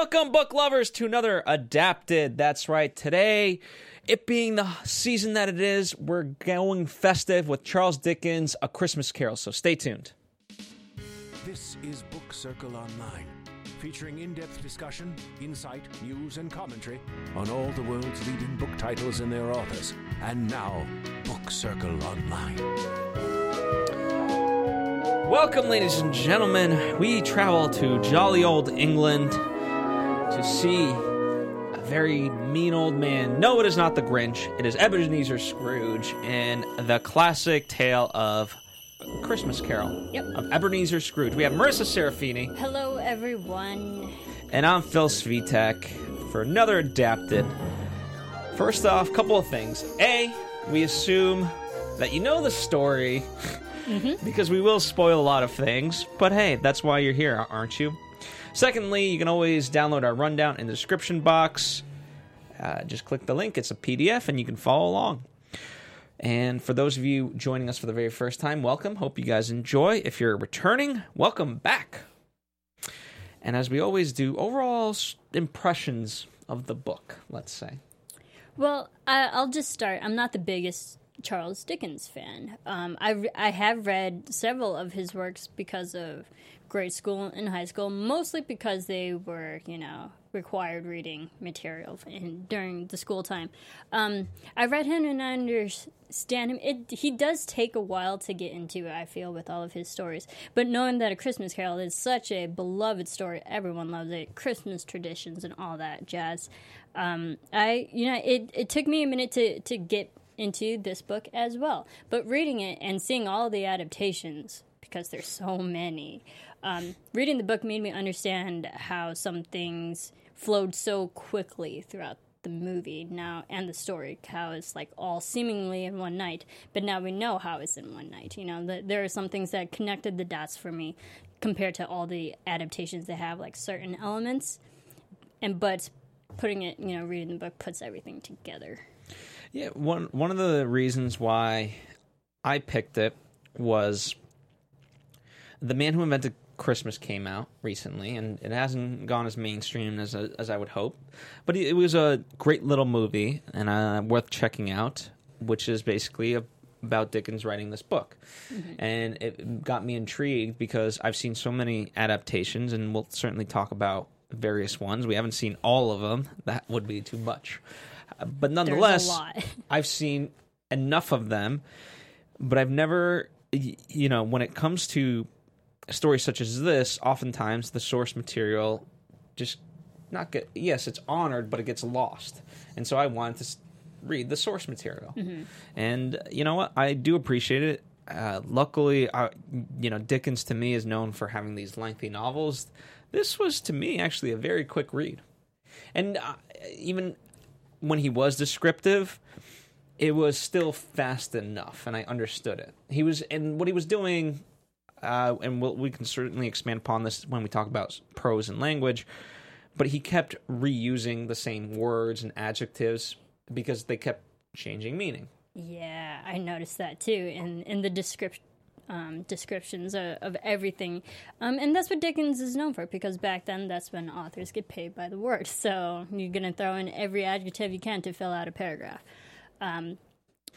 Welcome, book lovers, to another adapted. That's right. Today, it being the season that it is, we're going festive with Charles Dickens' A Christmas Carol. So stay tuned. This is Book Circle Online, featuring in depth discussion, insight, news, and commentary on all the world's leading book titles and their authors. And now, Book Circle Online. Welcome, ladies and gentlemen. We travel to jolly old England to see a very mean old man. No, it is not the Grinch. It is Ebenezer Scrooge in the classic tale of Christmas Carol Yep. of Ebenezer Scrooge. We have Marissa Serafini. Hello, everyone. And I'm Phil Svitek for another adapted. First off, a couple of things. A, we assume that you know the story mm-hmm. because we will spoil a lot of things. But hey, that's why you're here, aren't you? Secondly, you can always download our rundown in the description box. Uh, just click the link, it's a PDF, and you can follow along. And for those of you joining us for the very first time, welcome. Hope you guys enjoy. If you're returning, welcome back. And as we always do, overall impressions of the book, let's say. Well, I'll just start. I'm not the biggest Charles Dickens fan. Um, I, I have read several of his works because of grade school and high school, mostly because they were, you know, required reading material in, during the school time. Um, I read him and I understand him. It, he does take a while to get into I feel, with all of his stories. But knowing that A Christmas Carol is such a beloved story, everyone loves it, Christmas traditions and all that jazz. Um, I, you know, it, it took me a minute to, to get into this book as well. But reading it and seeing all the adaptations, because there's so many, um, reading the book made me understand how some things flowed so quickly throughout the movie. Now and the story how it's like all seemingly in one night but now we know how it's in one night you know? The, there are some things that connected the dots for me compared to all the adaptations that have like certain elements. And but putting it you know reading the book puts everything together Yeah, one one of the reasons why I picked it was The Man Who Invented Christmas came out recently, and it hasn't gone as mainstream as as I would hope. But it, was a great little movie and uh, worth checking out, which is basically a, about Dickens writing this book, and it got me intrigued because I've seen so many adaptations, and we'll certainly talk about various ones. We haven't seen all of them; that would be too much. But nonetheless, there's a lot I've seen enough of them, but I've never, you know, when it comes to stories such as this, oftentimes the source material just not get. Yes, it's honored, but it gets lost, and so I wanted to read the source material, and uh, you know what, I do appreciate it. Uh, luckily, uh, you know, Dickens to me is known for having these lengthy novels. This was to me actually a very quick read, and uh, even when he was descriptive, it was still fast enough, and I understood it. He was, and what he was doing, uh, and we'll, we can certainly expand upon this when we talk about prose and language. But he kept reusing the same words and adjectives because they kept changing meaning. Yeah, I noticed that too in in the description. Um, descriptions of, of everything, um, and that's what Dickens is known for. Because back then, that's when authors get paid by the word. So you're gonna throw in every adjective you can to fill out a paragraph. Um,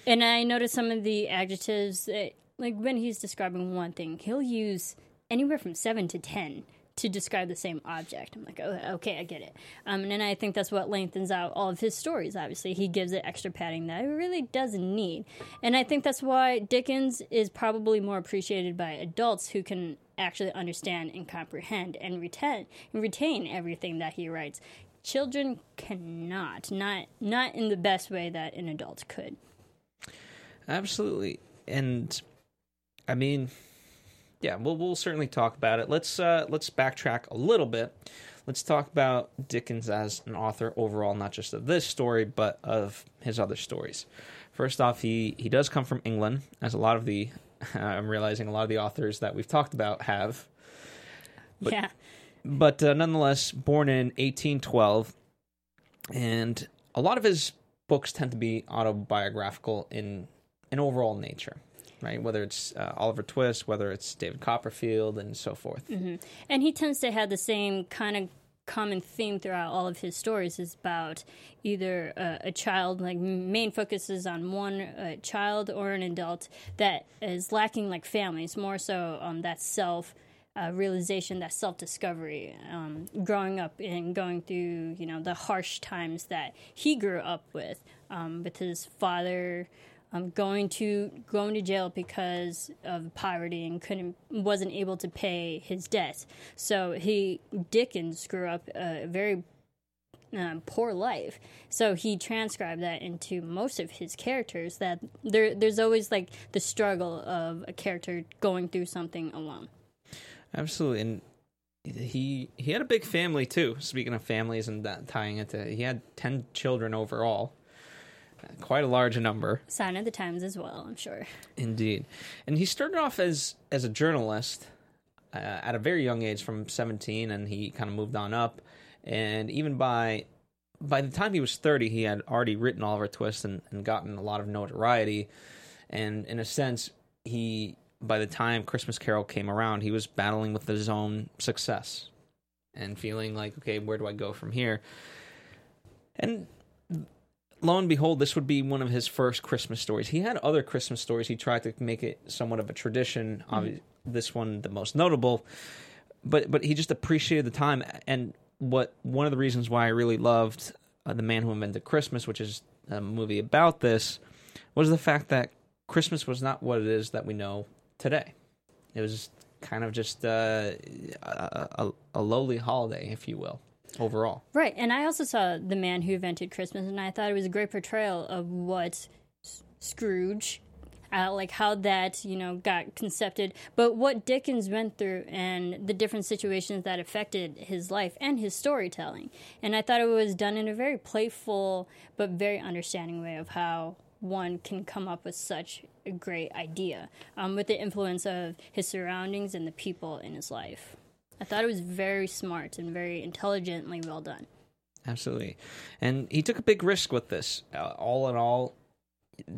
and I noticed some of the adjectives, that, like when he's describing one thing, he'll use anywhere from seven to ten to describe the same object. I'm like, oh, okay, I get it. Um, and then I think that's what lengthens out all of his stories. Obviously, he gives it extra padding that it really doesn't need. And I think that's why Dickens is probably more appreciated by adults who can actually understand and comprehend and retain and retain everything that he writes. Children cannot, not not in the best way that an adult could. Absolutely, and I mean, yeah, we'll we'll certainly talk about it. Let's uh, let's backtrack a little bit. Let's talk about Dickens as an author overall, not just of this story, but of his other stories. First off, he he does come from England, as a lot of the I'm realizing a lot of the authors that we've talked about have. But- yeah. but uh, nonetheless, born in 1812, and a lot of his books tend to be autobiographical in in overall nature, right? Whether it's uh, Oliver Twist, whether it's David Copperfield, and so forth. And he tends to have the same kind of common theme throughout all of his stories is about either a, a child like main focus is on one uh, child or an adult that is lacking like families more so um, that self uh, realization that self discovery um, growing up and going through you know the harsh times that he grew up with um, with his father um, going to going to jail because of poverty and couldn't wasn't able to pay his debt. So he Dickens grew up a very um, poor life. So he transcribed that into most of his characters. That there there's always like the struggle of a character going through something alone. Absolutely, and he he had a big family too. Speaking of families and that tying it to, he had ten children overall quite a large number. Sign of the times as well, I'm sure. Indeed, and he started off as as a journalist uh, at a very young age, from 17, and he kind of moved on up. And even by by the time he was 30, he had already written Oliver Twist and, and gotten a lot of notoriety. And in a sense, he by the time Christmas Carol came around, he was battling with his own success and feeling like, okay, where do I go from here? And lo and behold, this would be one of his first Christmas stories. He had other Christmas stories. He tried to make it somewhat of a tradition. Mm-hmm. This one, the most notable, but but he just appreciated the time. And what one of the reasons why I really loved uh, the Man Who Invented Christmas, which is a movie about this, was the fact that Christmas was not what it is that we know today. It was kind of just uh, a, a, a lowly holiday, if you will overall. Right. And I also saw The Man Who Invented Christmas, and I thought it was a great portrayal of what Scrooge. Uh, like how that you know got concepted, but what Dickens went through and the different situations that affected his life and his storytelling, and I thought it was done in a very playful but very understanding way of how one can come up with such a great idea um, with the influence of his surroundings and the people in his life. I thought it was very smart and very intelligently well done. Absolutely. And he took a big risk with this. Uh, all in all,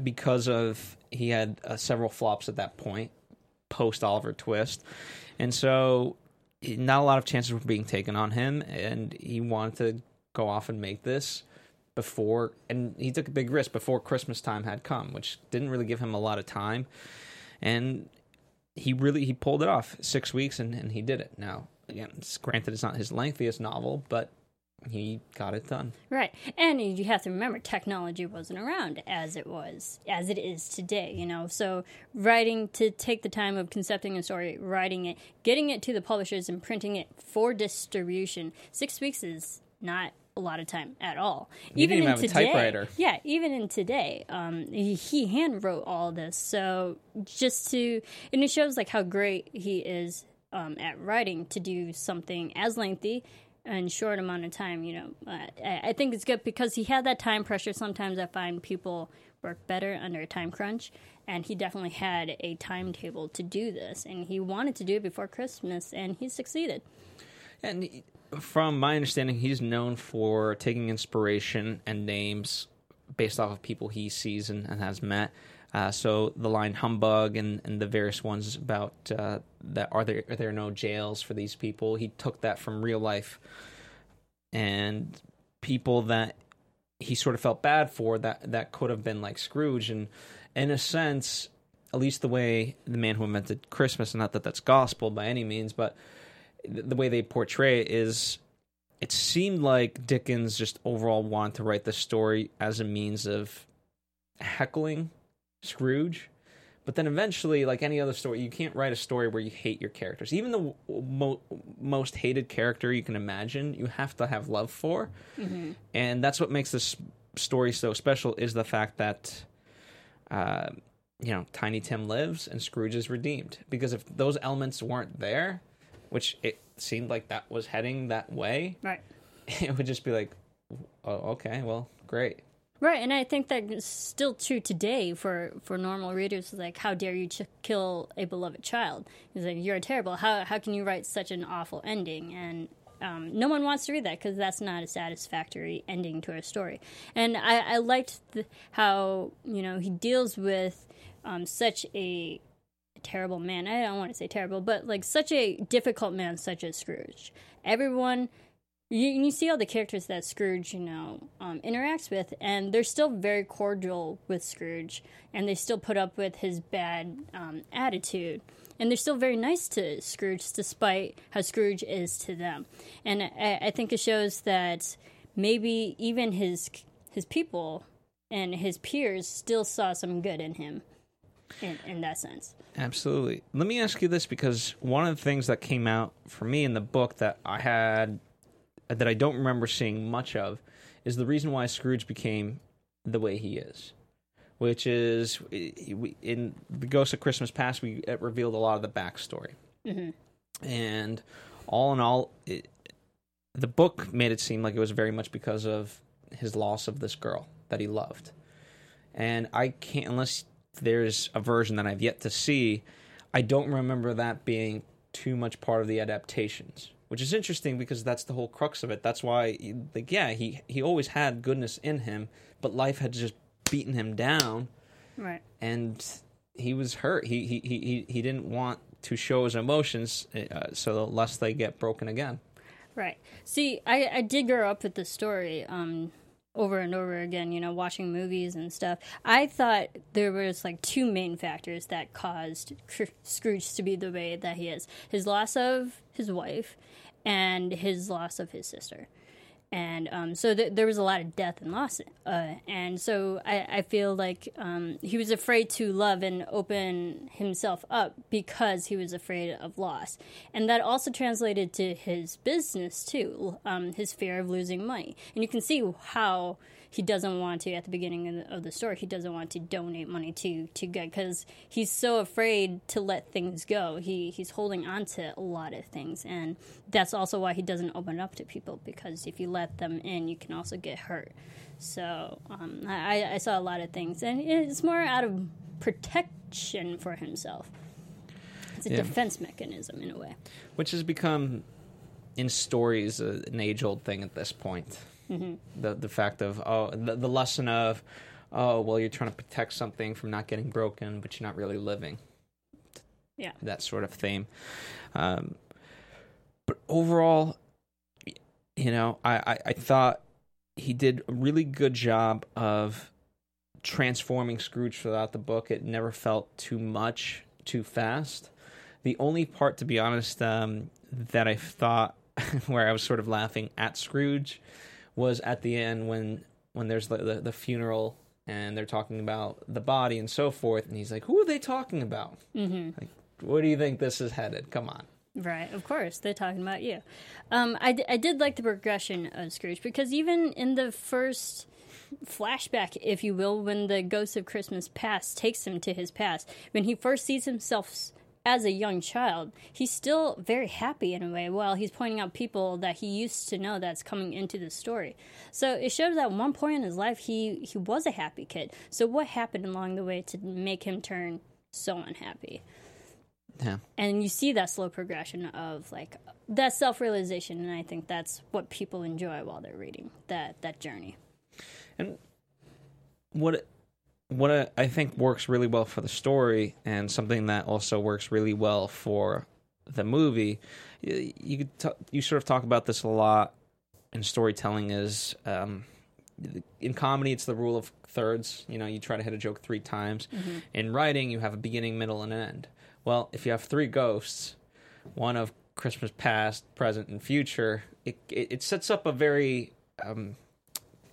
because of he had uh, several flops at that point post Oliver Twist. And so not a lot of chances were being taken on him and he wanted to go off and make this before and he took a big risk before Christmas time had come, which didn't really give him a lot of time. And he really he pulled it off six weeks and, and he did it. Now again it's, granted it's not his lengthiest novel but he got it done. Right. And you have to remember technology wasn't around as it was as it is today you know? So writing to take the time of concepting a story writing it getting it to the publishers and printing it for distribution six weeks is not a lot of time at all. You even in today, yeah, even in today, um, he, he hand wrote all this. So just to, and it shows like how great he is um, at writing to do something as lengthy and short amount of time. You know, uh, I, I think it's good because he had that time pressure. Sometimes I find people work better under a time crunch, and he definitely had a timetable to do this, and he wanted to do it before Christmas, and he succeeded. And from my understanding, he's known for taking inspiration and names based off of people he sees and, and has met. Uh, so the line "humbug" and, and the various ones about uh, that are there are there no jails for these people? He took that from real life, and people that he sort of felt bad for that that could have been like Scrooge, and in a sense, at least the way the man who invented Christmas, not that that's gospel by any means, but the way they portray it is it seemed like Dickens just overall wanted to write the story as a means of heckling Scrooge. But then eventually, like any other story, you can't write a story where you hate your characters. Even the mo- most hated character you can imagine, you have to have love for. Mm-hmm. And that's what makes this story so special is the fact that, uh, you know, Tiny Tim lives and Scrooge is redeemed. Because if those elements weren't there, which it seemed like that was heading that way, right? It would just be like, oh, okay, well, great. Right, and I think that's still true today for, for normal readers. Like, how dare you ch- kill a beloved child? It's like you're terrible. How how can you write such an awful ending? And um, no one wants to read that because that's not a satisfactory ending to a story. And I, I liked the, how you know he deals with um, such a terrible man. I don't want to say terrible, but like such a difficult man such as Scrooge. Everyone you, you see all the characters that Scrooge, you know, um, interacts with, and they're still very cordial with Scrooge, and they still put up with his bad um, attitude, and they're still very nice to Scrooge, despite how Scrooge is to them. And I, I think it shows that maybe even his his people and his peers still saw some good in him, in, in that sense. Absolutely. Let me ask you this because one of the things that came out for me in the book that I had that I don't remember seeing much of is the reason why Scrooge became the way he is, which is in the Ghost of Christmas Past we it revealed a lot of the backstory, mm-hmm. and all in all, it, the book made it seem like it was very much because of his loss of this girl that he loved, and I can't unless there's a version that I've yet to see. I don't remember that being too much part of the adaptations which is interesting because that's the whole crux of it. That's why, like, yeah, he he always had goodness in him, but life had just beaten him down, right? And he was hurt. He he he he didn't want to show his emotions, uh, so lest they get broken again. Right. See, I I did grow up with the story. Um, over and over again, you know, watching movies and stuff. I thought there was like two main factors that caused Scrooge to be the way that he is: his loss of his wife and his loss of his sister. And um, so th- there was a lot of death and loss. Uh, and so I, I feel like um, he was afraid to love and open himself up because he was afraid of loss. And that also translated to his business, too, um, his fear of losing money. And you can see how he doesn't want to at the beginning of the, of the story. He doesn't want to donate money to to good because he's so afraid to let things go. He he's holding on to a lot of things, and that's also why he doesn't open up to people because if you let them in, you can also get hurt. So um, I, I saw a lot of things, and it's more out of protection for himself. It's a yeah. defense mechanism in a way, which has become in stories an age old thing at this point. Mm-hmm. The the fact of oh the, the lesson of oh well you're trying to protect something from not getting broken but you're not really living. Yeah, that sort of theme. Um, but overall, you know, I, I, I thought he did a really good job of transforming Scrooge throughout the book. It never felt too much, too fast. The only part, to be honest, um, that I thought where I was sort of laughing at Scrooge was at the end when when there's the, the, the funeral and they're talking about the body and so forth, and he's like, "Who are they talking about? Mm-hmm. Like, where do you think this is headed? Come on." Right, of course, they're talking about you. Um, I, d- I did like the progression of Scrooge because even in the first flashback, if you will, when the ghost of Christmas past takes him to his past, when he first sees himself as a young child, he's still very happy in a way while he's pointing out people that he used to know that's coming into the story. So it shows that at one point in his life he he was a happy kid. So what happened along the way to make him turn so unhappy? Yeah. And you see that slow progression of like that self-realization and I think that's what people enjoy while they're reading that that journey. And what what I think works really well for the story, and something that also works really well for the movie, you you, t- you sort of talk about this a lot in storytelling. Is um, in comedy, it's the rule of thirds. You know, you try to hit a joke three times. Mm-hmm. In writing, you have a beginning, middle, and an end. Well, if you have three ghosts, one of Christmas past, present, and future, it it, it sets up a very um,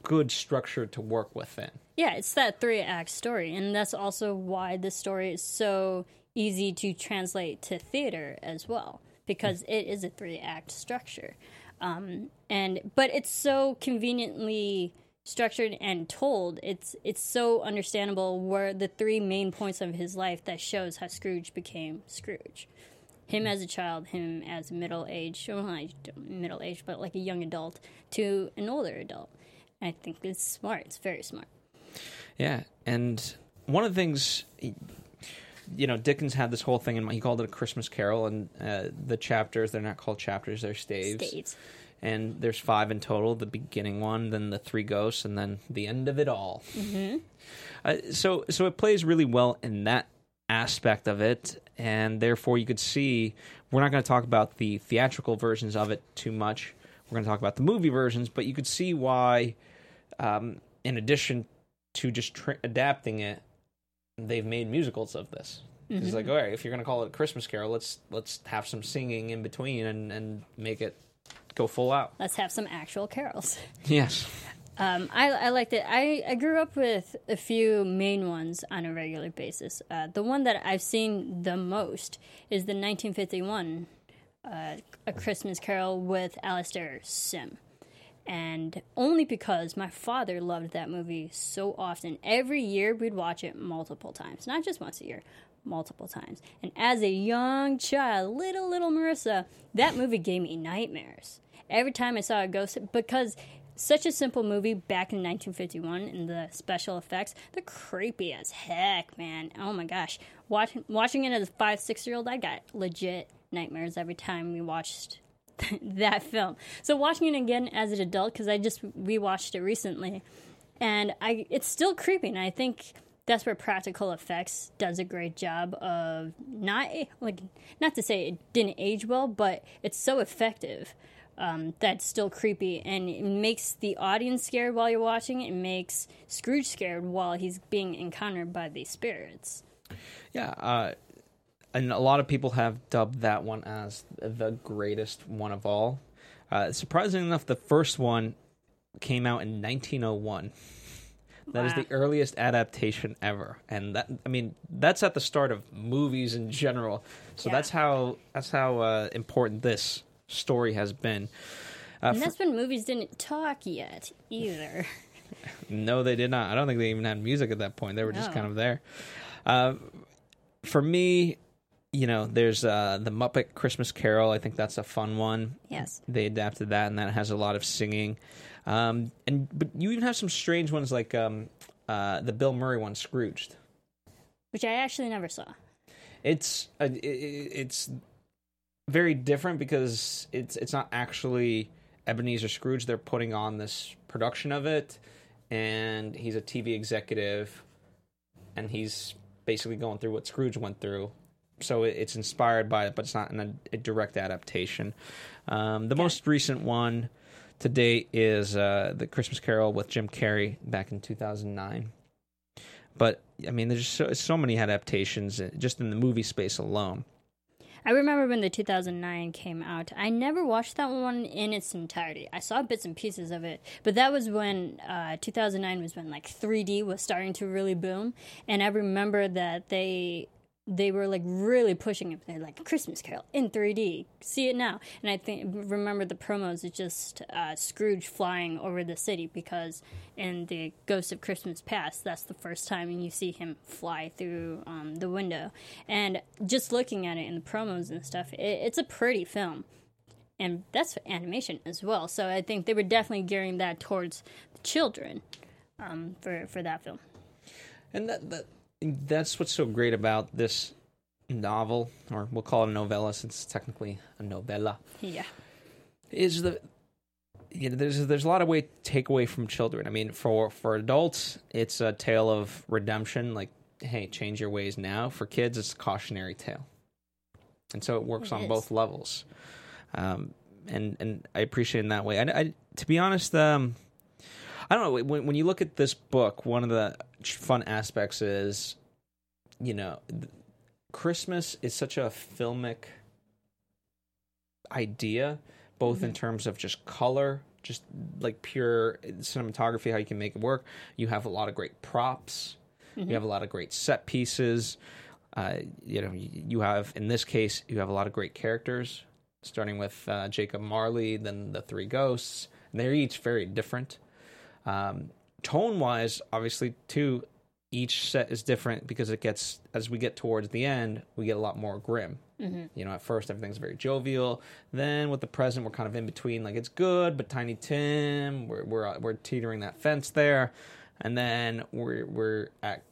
good structure to work within. Yeah, it's that three act story, and that's also why this story is so easy to translate to theater as well, because it is a three act structure. Um, and but it's so conveniently structured and told. It's it's so understandable where the three main points of his life that shows how Scrooge became Scrooge. Him as a child, him as middle aged, well, not middle aged, but like a young adult to an older adult. I think it's smart. It's very smart. Yeah, and one of the things, you know, Dickens had this whole thing in mind. He called it a Christmas Carol, and uh, the chapters—they're not called chapters; they're staves. Staves. And there's five in total: the beginning one, then the three ghosts, and then the end of it all. Mm-hmm. Uh, so, so it plays really well in that aspect of it, and therefore you could see we're not going to talk about the theatrical versions of it too much we're going to talk about the movie versions, but you could see why, um, in addition to just tr- adapting it, they've made musicals of this. It's like, all right, if you're going to call it a Christmas Carol, let's let's have some singing in between and and make it go full out. Let's have some actual carols. Yes. Um, I, I liked it. I, I grew up with a few main ones on a regular basis. Uh, the one that I've seen the most is the 1951 uh, A Christmas Carol with Alastair Sim. And only because my father loved that movie so often. Every year we'd watch it multiple times, not just once a year, multiple times. And as a young child, little, little Marissa, that movie gave me nightmares. Every time I saw a ghost, because such a simple movie back in 1951 and the special effects they're creepy as heck man oh my gosh Watch, watching it as a five six year old i got legit nightmares every time we watched that film. So watching it again as an adult because i just rewatched it recently and i it's still creepy and i think that's where practical effects does a great job of not like not to say it didn't age well but it's so effective um, that's still creepy and it makes the audience scared while you're watching it makes scrooge scared while he's being encountered by these spirits. Yeah, uh, and a lot of people have dubbed that one as the greatest one of all. Uh, surprisingly enough, the first one came out in 1901. That is Wow. the earliest adaptation ever, and that I mean that's at the start of movies in general. So Yeah. that's how that's how uh, important this story has been. Uh, and for- that's when movies didn't talk yet either No, they did not. I don't think they even had music at that point. They were just kind of there. Uh, for me, you know, there's uh, the Muppet Christmas Carol. I think that's a fun one. yes They adapted that, and that has a lot of singing. Um, and but you even have some strange ones like um, uh, the Bill Murray one, Scrooged. which i actually never saw It's uh, i i- it's very different because it's it's not actually Ebenezer Scrooge. They're putting on this production of it, and he's a TV executive, and he's basically going through what Scrooge went through. So it's inspired by it, but it's not in a, direct adaptation. Um, the most recent one to date is uh, the Christmas Carol with Jim Carrey back in 2009. But I mean, there's so, so many adaptations uh, just in the movie space alone. I remember when the 2009 came out. I never watched that one in its entirety. I saw bits and pieces of it, but that was when uh, 2009 was when like 3D was starting to really boom, and I remember that they they were like really pushing it. They're like Christmas Carol in 3D, see it now. And I think remember the promos. It's just uh, Scrooge flying over the city because in the Ghost of Christmas Past, that's the first time you see him fly through um, the window. And just looking at it in the promos and stuff, it, it's a pretty film. And that's animation as well. So I think they were definitely gearing that towards the children um, for for that film. And that, that that's what's so great about this novel, or we'll call it a novella since it's technically a novella, Yeah. is the you know, there's there's a lot of way to take away from children. I mean, for for adults, it's a tale of redemption, like hey, change your ways now. For kids, it's a cautionary tale, and so it works It on is. both levels. Um, and and I appreciate it in that way. I, I to be honest, um, I don't know when when you look at this book, one of the fun aspects is, you know, th- Christmas is such a filmic idea, both in terms of just color, just like pure cinematography, how you can make it work. You have a lot of great props. You have a lot of great set pieces. Uh, you know, you you have in this case, you have a lot of great characters, starting with uh, Jacob Marley, then the three ghosts. And they're each very different. Um, tone wise, obviously, too, each set is different because it gets as we get towards the end, we get a lot more grim. You know, at first everything's very jovial. Then with the present, we're kind of in between. Like it's good, but Tiny Tim, we're we're we're teetering that fence there, and then we're we're at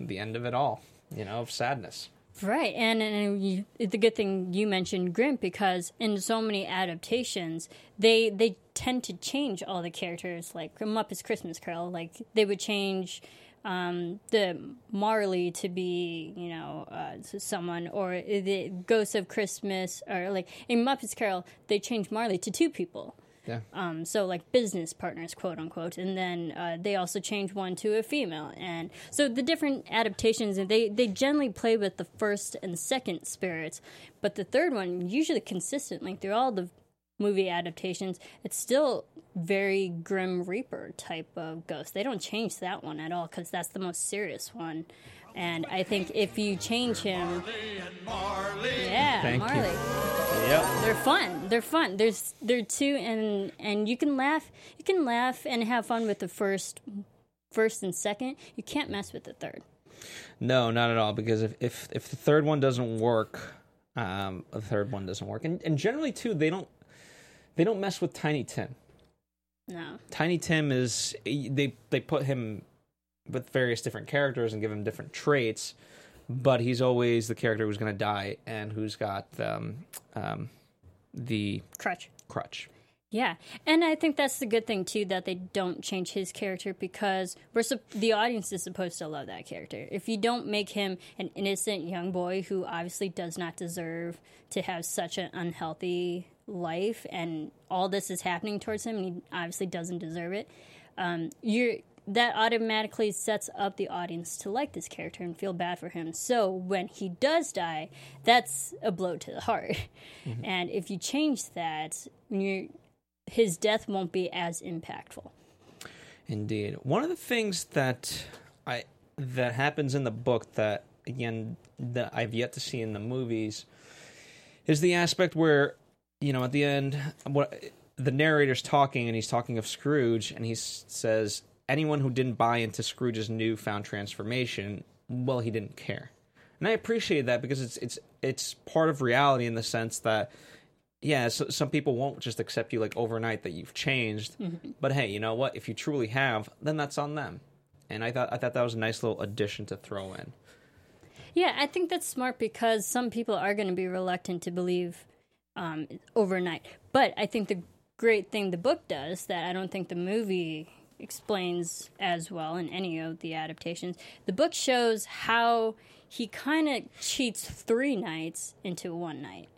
the end of it all. You know, of sadness. Right, and, and you, the good thing you mentioned Grimp because in so many adaptations, they they tend to change all the characters. Like Muppets Christmas Carol, like they would change um, the Marley to be, you know, uh, someone, or the Ghost of Christmas, or like in Muppets Carol, they changed Marley to two people. Yeah. Um, so like business partners, quote unquote, and then uh, they also change one to a female, and so the different adaptations, and they they generally play with the first and second spirits, but the third one usually consistently through all the movie adaptations, it's still very Grim Reaper type of ghost. They don't change that one at all because that's the most serious one. And I think if you change him, yeah, Thank you. Marley, Yep. they're fun. They're fun. There's they're two, and and you can laugh. You can laugh and have fun with the first, first and second. You can't mess with the third. No, not at all. Because if if, if the third one doesn't work, um, the third one doesn't work, and and generally too, they don't they don't mess with Tiny Tim. No. Tiny Tim is they they put him with various different characters and give him different traits, but he's always the character who's going to die and who's got um, um, the Crutch. crutch. Yeah, and I think that's the good thing too that they don't change his character because we're sup- the audience is supposed to love that character. If you don't make him an innocent young boy who obviously does not deserve to have such an unhealthy life, and all this is happening towards him, and he obviously doesn't deserve it, um, you're that automatically sets up the audience to like this character and feel bad for him. So when he does die, that's a blow to the heart. Mm-hmm. And if you change that, you his death won't be as impactful. Indeed. One of the things that I that happens in the book that again that I've yet to see in the movies is the aspect where you know at the end what the narrator's talking and he's talking of Scrooge and he says anyone who didn't buy into Scrooge's newfound transformation well he didn't care. And I appreciate that because it's it's it's part of reality in the sense that yeah, so, some people won't just accept you like overnight that you've changed. But hey, you know what? If you truly have, then that's on them. And I thought I thought that was a nice little addition to throw in. Yeah, I think that's smart because some people are going to be reluctant to believe um, overnight. But I think the great thing the book does that I don't think the movie explains as well in any of the adaptations, the book shows how he kind of cheats three nights into one night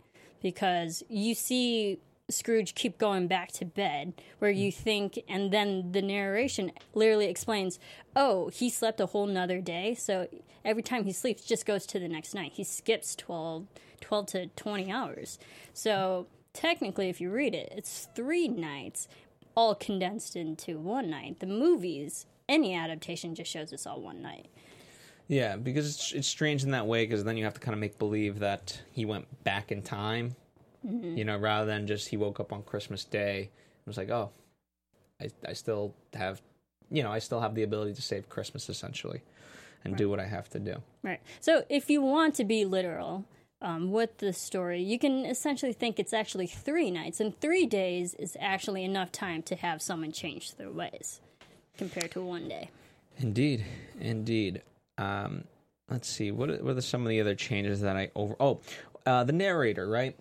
because you see Scrooge keep going back to bed, where you mm. think, and then the narration literally explains, oh, he slept a whole nother day. So every time he sleeps, just goes to the next night. He skips 12, 12 to 20 hours. So technically, if you read it, it's three nights all condensed into one night. The movies, any adaptation just shows us all one night. Yeah, because it's it's strange in that way because then you have to kind of make believe that he went back in time, mm-hmm. you know, rather than just he woke up on Christmas Day and was like, oh, I I still have, you know, I still have the ability to save Christmas essentially, and do what I have to do. Right. So if you want to be literal um, with the story, you can essentially think it's actually three nights, and three days is actually enough time to have someone change their ways compared to one day. Indeed, indeed. Um, let's see. What are, what are some of the other changes that I over? Oh, uh, the narrator, right?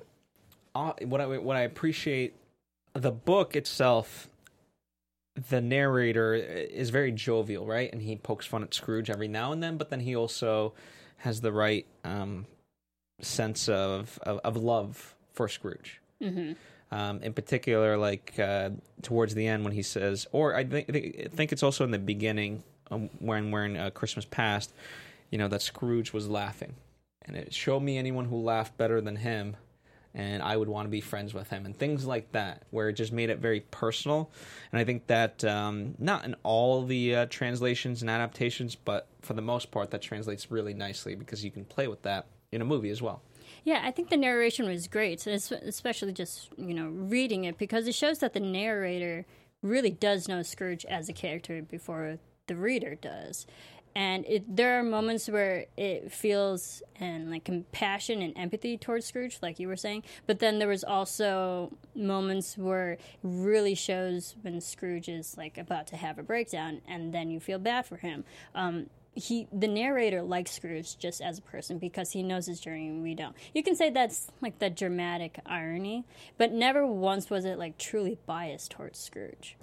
Uh, what I what I appreciate the book itself. The narrator is very jovial, right? And he pokes fun at Scrooge every now and then, but then he also has the right um, sense of, of of love for Scrooge. hmm Um, in particular, like uh, towards the end when he says, or I think I think it's also in the beginning um, when when uh, Christmas Past, you know that Scrooge was laughing, and it showed me anyone who laughed better than him, and I would want to be friends with him, and things like that, where it just made it very personal, and I think that um, not in all the uh, translations and adaptations, but for the most part, that translates really nicely because you can play with that in a movie as well. Yeah, I think the narration was great, es- especially just you know reading it because it shows that the narrator really does know Scrooge as a character before the reader does, and it, there are moments where it feels and like compassion and empathy towards Scrooge, like you were saying. But then there was also moments where it really shows when Scrooge is like about to have a breakdown, and then you feel bad for him. Um, he the narrator likes Scrooge just as a person because he knows his journey and we don't. You can say that's like the dramatic irony, but never once was it like truly biased towards Scrooge.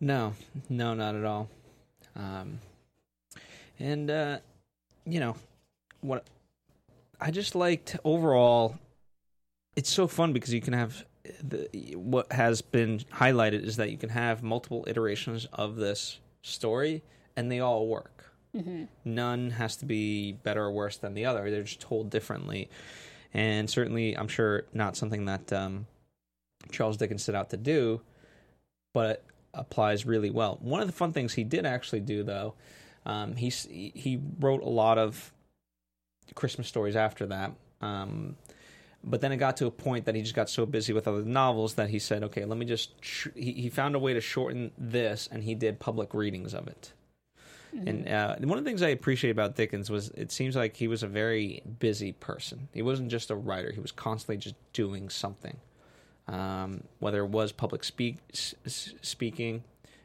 No, no, not at all. Um, and uh, you know what? I just liked overall. It's so fun because you can have the, what has been highlighted is that you can have multiple iterations of this story, and they all work. None has to be better or worse than the other. They're just told differently, and certainly, I'm sure not something that um, Charles Dickens set out to do, but applies really well. One of the fun things he did actually do, though, um, he he wrote a lot of Christmas stories after that. Um, but then it got to a point that he just got so busy with other novels that he said, "Okay, let me just." He, he found a way to shorten this, and he did public readings of it. And uh, one of the things I appreciate about Dickens was it seems like he was a very busy person. He wasn't just a writer; he was constantly just doing something. Um, whether it was public speak, s- speaking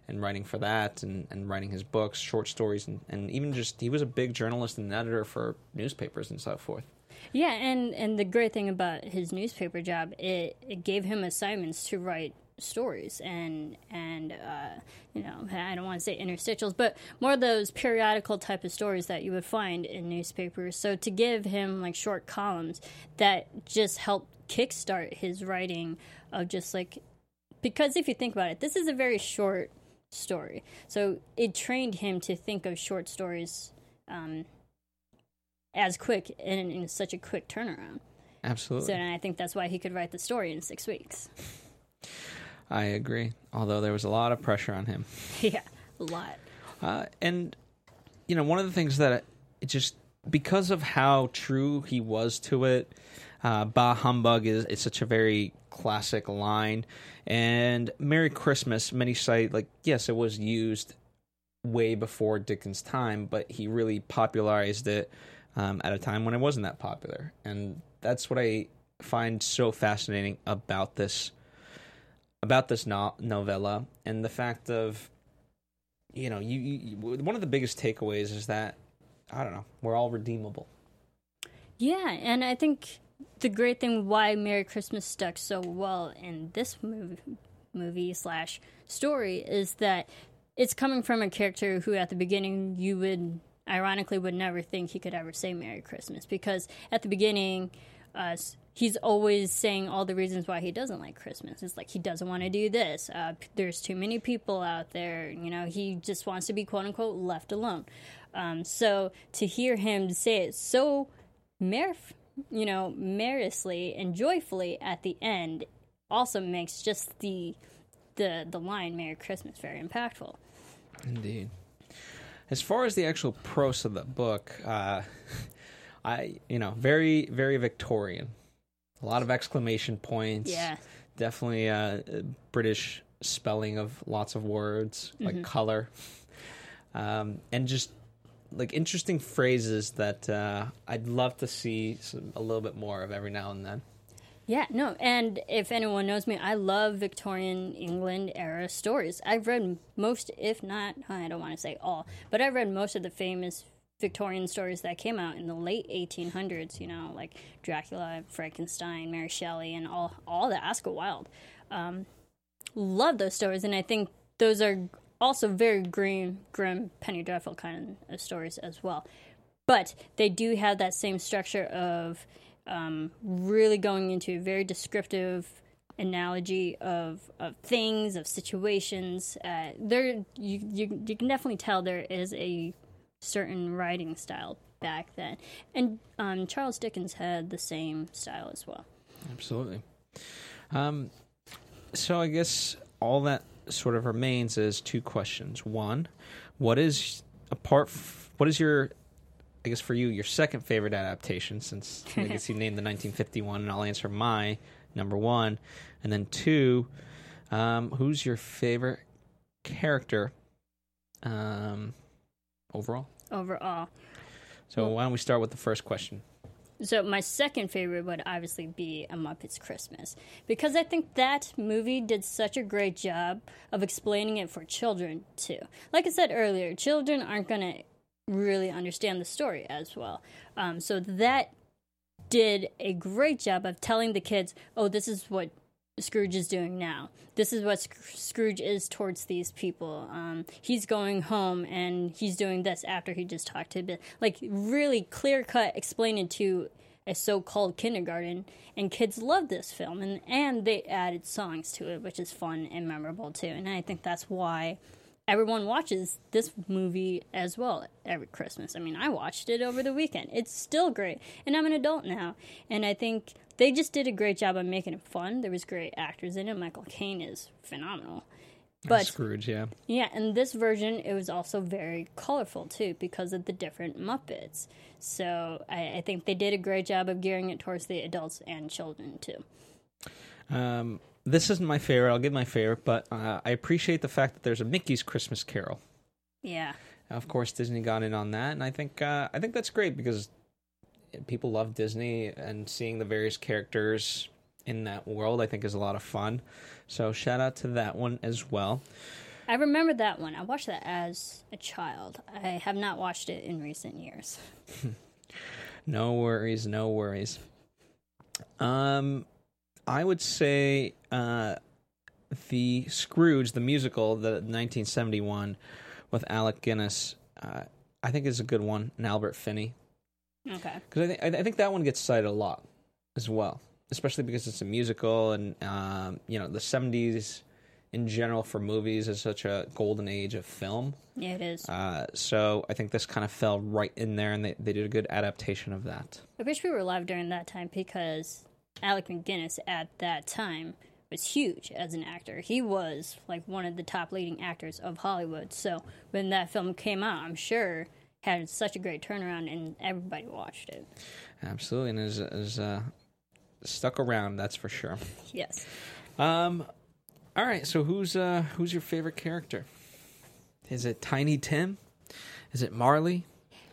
and writing for that, and, and writing his books, short stories, and, and even just he was a big journalist and editor for newspapers and so forth. Yeah, and and the great thing about his newspaper job, it, it gave him assignments to write stories and and uh, you know I don't want to say interstitials, but more of those periodical type of stories that you would find in newspapers. So to give him like short columns that just helped kickstart his writing of just like because if you think about it, this is a very short story, so it trained him to think of short stories. Um, as quick and in such a quick turnaround. Absolutely, So and I think that's why he could write the story in six weeks. I agree. Although there was a lot of pressure on him. yeah, a lot. Uh, and you know, one of the things that it just because of how true he was to it, uh, "Bah humbug" is it's such a very classic line. And "Merry Christmas," many cite like yes, it was used way before Dickens' time, but he really popularized it um, at a time when it wasn't that popular, and that's what I find so fascinating about this about this no- novella and the fact of you know you, you one of the biggest takeaways is that i don't know we're all redeemable. Yeah, and I think the great thing why Merry Christmas stuck so well in this movie, movie slash story is that it's coming from a character who at the beginning you would ironically would never think he could ever say Merry Christmas because at the beginning uh, he's always saying all the reasons why he doesn't like Christmas. It's like he doesn't want to do this. Uh, there's too many people out there. You know, he just wants to be quote unquote left alone. Um, so to hear him say it so mer- you know, merrily and joyfully at the end also makes just the the the line "Merry Christmas" very impactful. indeed as far as the actual prose of the book uh i you know very very victorian a lot of exclamation points Yeah, definitely uh british spelling of lots of words like color um and just like interesting phrases that uh i'd love to see some, a little bit more of every now and then yeah, no. And if anyone knows me, I love Victorian England era stories. I've read most, if not, I don't want to say all, but I've read most of the famous Victorian stories that came out in the late 1800s. You know, like Dracula, Frankenstein, Mary Shelley, and all all the Oscar Wilde. Um, love those stories, and I think those are also very grim, grim, penny dreadful kind of stories as well. But they do have that same structure of um, really going into a very descriptive analogy of, of things, of situations. Uh, there, you, you you can definitely tell there is a certain writing style back then, and um, Charles Dickens had the same style as well. Absolutely. Um, so I guess all that sort of remains is two questions. One, what is apart? F- what is your, I guess for you, your second favorite adaptation? Since I guess you named the 1951, and I'll answer my number one, and then two, um, who's your favorite character? Um, overall. Overall, So why don't we start with the first question? So my second favorite would obviously be A Muppet's Christmas because I think that movie did such a great job of explaining it for children too. Like I said earlier, children aren't going to really understand the story as well. Um, so that did a great job of telling the kids, "Oh, this is what Scrooge is doing now. This is what Sc- Scrooge is towards these people. Um, he's going home and he's doing this after he just talked to Bill. Like really clear cut, explaining to a so-called kindergarten, and kids love this film, and and they added songs to it, which is fun and memorable too. And I think that's why everyone watches this movie as well every Christmas. I mean, I watched it over the weekend. It's still great, and I'm an adult now, and I think they just did a great job of making it fun. There was great actors in it. Michael Caine is phenomenal. But Scrooge, yeah. yeah, and this version it was also very colorful too because of the different Muppets. So I, I think they did a great job of gearing it towards the adults and children too. Um, this isn't my favorite. I'll give my favorite, but uh, I appreciate the fact that there's a Mickey's Christmas Carol. Yeah, Of course, Disney got in on that, and I think uh, I think that's great because people love Disney and seeing the various characters in that world. I think is a lot of fun. So shout out to that one as well. I remember that one. I watched that as a child. I have not watched it in recent years. No worries, no worries. Um, I would say uh, the Scrooge, the musical, the 1971 with Alec Guinness. Uh, I think is a good one, and Albert Finney. Okay. because I think I think that one gets cited a lot as well, especially because it's a musical, and um, you know the '70s in general for movies is such a golden age of film. Yeah, it is. Uh, so I think this kind of fell right in there, and they they did a good adaptation of that. I wish we were alive during that time because Alec McGuinness at that time was huge as an actor. He was like one of the top leading actors of Hollywood. So when that film came out, I'm sure had such a great turnaround and everybody watched it. Absolutely, and is is uh, stuck around. That's for sure. Yes. Um, all right. So who's uh who's your favorite character? Is it Tiny Tim? Is it Marley?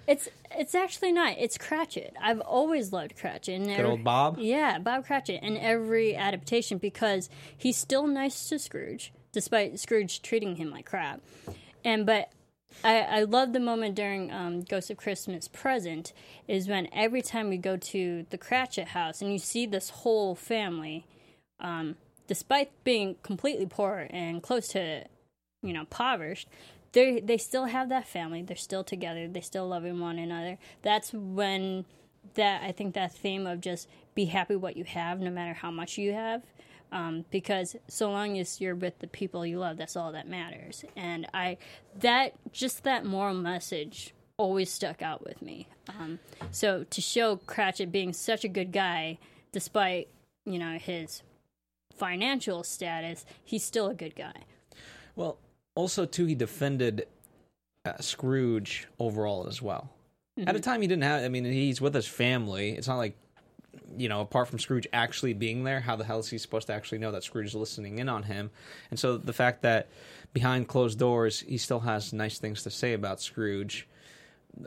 It's it's actually not. It's Cratchit. I've always loved Cratchit. And Good old Bob. Yeah, Bob Cratchit in every adaptation because he's still nice to Scrooge, despite Scrooge treating him like crap. And but I, I love the moment during um, Ghost of Christmas Present is when every time we go to the Cratchit house and you see this whole family, um, despite being completely poor and close to, you know, impoverished, they they still have that family. They're still together. They still loving one another. That's when that I think that theme of just be happy what you have, no matter how much you have. Um, because so long as you're with the people you love, that's all that matters. And I that just that moral message always stuck out with me. Um, so to show Cratchit being such a good guy, despite you know his financial status, he's still a good guy. Well, also too, he defended uh, Scrooge overall as well. At a time he didn't have. I mean, he's with his family. It's not like you know, apart from Scrooge actually being there, how the hell is he supposed to actually know that Scrooge is listening in on him? And so the fact that behind closed doors he still has nice things to say about Scrooge,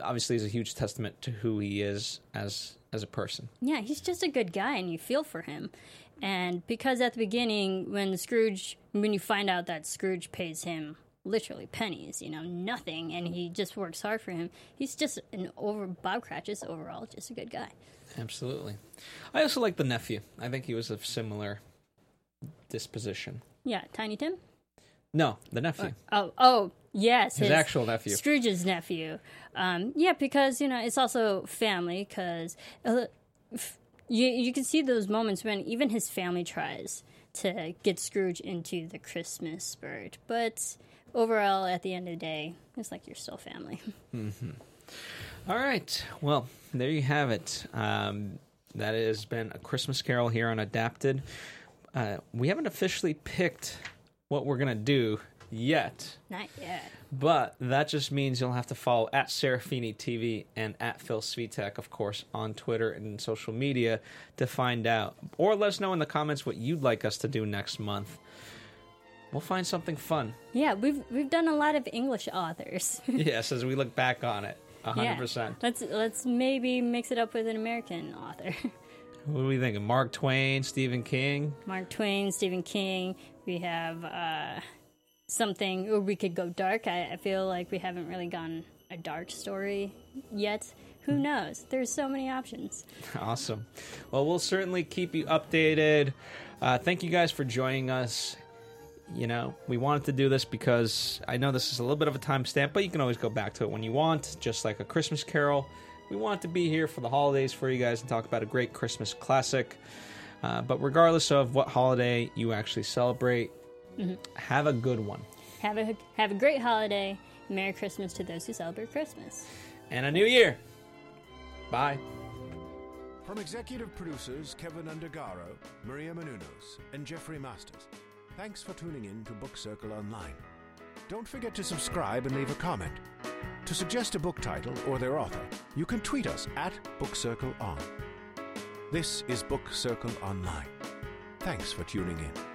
obviously, is a huge testament to who he is as as a person. Yeah, he's just a good guy, and you feel for him. And because at the beginning, when Scrooge, when you find out that Scrooge pays him literally pennies, you know, nothing, and he just works hard for him, he's just an over Bob Cratchit's overall just a good guy. Absolutely. I also like the nephew. I think he was of similar disposition. Yeah, Tiny Tim. No, the nephew. Oh, oh, yes, His actual nephew. Scrooge's nephew. Um, yeah, because you know it's also family. Because uh, you you can see those moments when even his family tries to get Scrooge into the Christmas spirit, but overall, at the end of the day, it's like you're still family. All right. Well, there you have it. Um, that has been a Christmas Carol here on Adapted. Uh, we haven't officially picked what we're gonna do yet, Not yet. but that just means you'll have to follow at Serafini TV and at Phil Svitek, of course, on Twitter and social media to find out, or let us know in the comments what you'd like us to do next month. We'll find something fun. Yeah, we've we've done a lot of English authors. yes, as we look back on it, hundred percent. Let's let's maybe mix it up with an American author. What do we think? Mark Twain, Stephen King. Mark Twain, Stephen King. We have uh, something, or we could go dark. I, I feel like we haven't really gone a dark story yet. Who knows? There's so many options. Awesome. Well, we'll certainly keep you updated. Uh, thank you guys for joining us. You know, we wanted to do this because I know this is a little bit of a timestamp, but you can always go back to it when you want, just like a Christmas Carol. We want to be here for the holidays for you guys and talk about a great Christmas classic. Uh, but regardless of what holiday you actually celebrate, have a good one Have a have a great holiday. Merry Christmas to those who celebrate Christmas. and a new year. Bye. From executive producers Kevin Undergaro, Maria Menounos, and Jeffrey Masters, thanks for tuning in to Book Circle Online. Don't forget to subscribe and leave a comment. To suggest a book title or their author, you can tweet us at Book Circle On. This is Book Circle Online. Thanks for tuning in.